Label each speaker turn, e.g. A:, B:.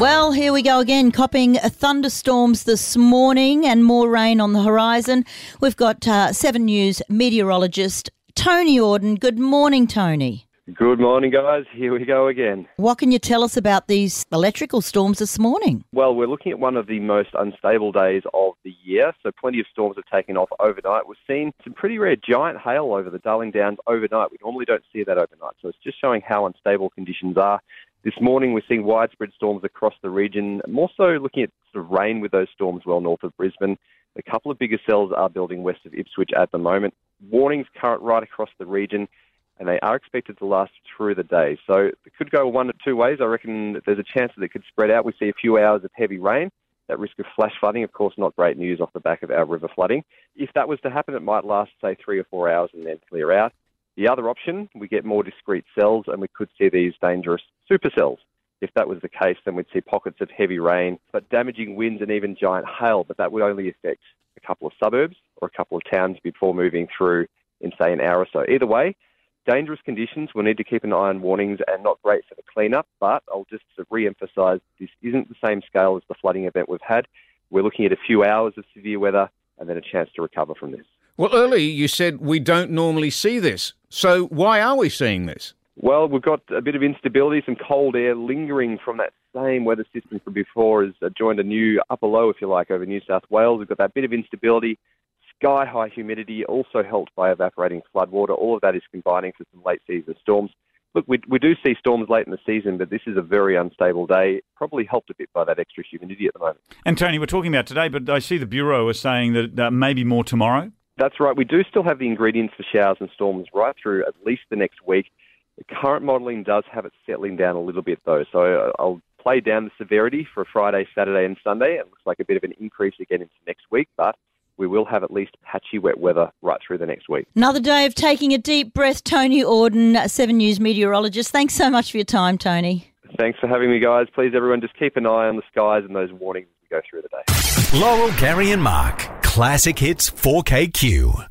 A: Well, here we go again, copping thunderstorms this morning and more rain on the horizon. We've got uh, Seven News meteorologist Tony Auden. Good morning, Tony.
B: Good morning, guys. Here we go again.
A: What can you tell us about these electrical storms this morning?
B: Well, we're looking at one of the most unstable days of the year, so plenty of storms have taken off overnight. We've seen some pretty rare giant hail over the Darling Downs overnight. We normally don't see that overnight, so it's just showing how unstable conditions are. This morning, we're seeing widespread storms across the region. More so, looking at sort of rain with those storms well north of Brisbane. A couple of bigger cells are building west of Ipswich at the moment. Warnings current right across the region, and they are expected to last through the day. So it could go one of two ways. I reckon there's a chance that it could spread out. We see a few hours of heavy rain. That risk of flash flooding, of course, not great news off the back of our river flooding. If that was to happen, it might last, say, three or four hours and then clear out. The other option, we get more discrete cells and we could see these dangerous supercells. If that was the case, then we'd see pockets of heavy rain, but damaging winds and even giant hail, but that would only affect a couple of suburbs or a couple of towns before moving through in, say, an hour or so. Either way, dangerous conditions. We'll need to keep an eye on warnings and not great for the cleanup, but I'll just re-emphasise this isn't the same scale as the flooding event we've had. We're looking at a few hours of severe weather and then a chance to recover from this.
C: Well, earlier you said we don't normally see this. So why are we seeing this?
B: Well, we've got a bit of instability, some cold air lingering from that same weather system from before has joined a new upper low, if you like, over New South Wales. We've got that bit of instability, sky high humidity, also helped by evaporating floodwater. All of that is combining for some late season storms. Look, we, we do see storms late in the season, but this is a very unstable day, probably helped a bit by that extra humidity at the moment.
D: And Tony, we're talking about today, but I see the Bureau is saying that uh, maybe more tomorrow.
B: That's right. We do still have the ingredients for showers and storms right through at least the next week. The current modelling does have it settling down a little bit, though. So uh, I'll play down the severity for Friday, Saturday, and Sunday. It looks like a bit of an increase again into next week, but we will have at least patchy wet weather right through the next week.
A: Another day of taking a deep breath. Tony Auden, Seven News meteorologist. Thanks so much for your time, Tony.
B: Thanks for having me, guys. Please, everyone, just keep an eye on the skies and those warnings as we go through the day.
E: Laurel, Gary, and Mark. Classic Hits 4KQ.